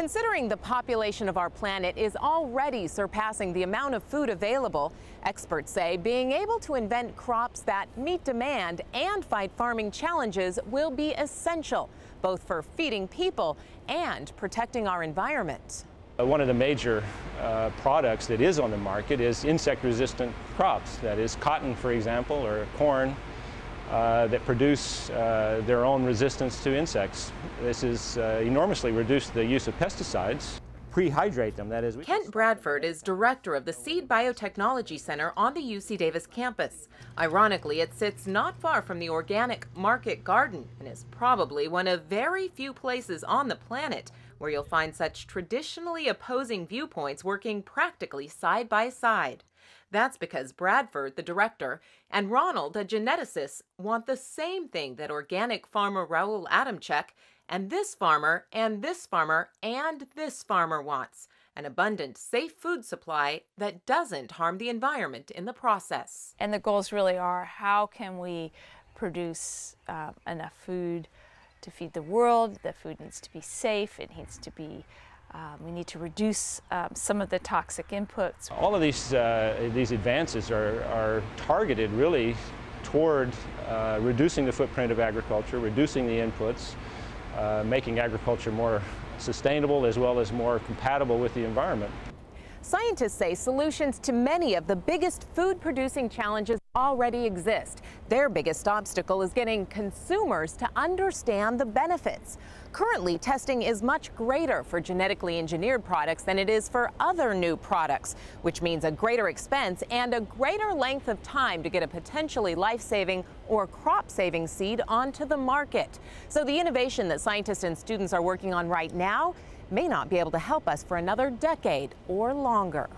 Considering the population of our planet is already surpassing the amount of food available, experts say being able to invent crops that meet demand and fight farming challenges will be essential, both for feeding people and protecting our environment. Uh, one of the major uh, products that is on the market is insect-resistant crops. That is cotton, for example, or corn, uh, that produce uh, their own resistance to insects. This has uh, enormously reduced the use of pesticides. Prehydrate them, that is. Kent Bradford is director of the Seed Biotechnology Center on the UC Davis campus. Ironically, it sits not far from the organic market garden and is probably one of very few places on the planet where you'll find such traditionally opposing viewpoints working practically side by side. That's because Bradford, the director, and Ronald, a geneticist, want the same thing that organic farmer Raoul Adamchak and this farmer and this farmer and this farmer wants an abundant, safe food supply that doesn't harm the environment in the process. And the goals really are how can we produce uh, enough food to feed the world? The food needs to be safe, it needs to be um, we need to reduce um, some of the toxic inputs. All of these, uh, these advances are, are targeted really toward uh, reducing the footprint of agriculture, reducing the inputs, uh, making agriculture more sustainable as well as more compatible with the environment. Scientists say solutions to many of the biggest food producing challenges already exist. Their biggest obstacle is getting consumers to understand the benefits. Currently, testing is much greater for genetically engineered products than it is for other new products, which means a greater expense and a greater length of time to get a potentially life-saving or crop-saving seed onto the market. So the innovation that scientists and students are working on right now may not be able to help us for another decade or longer.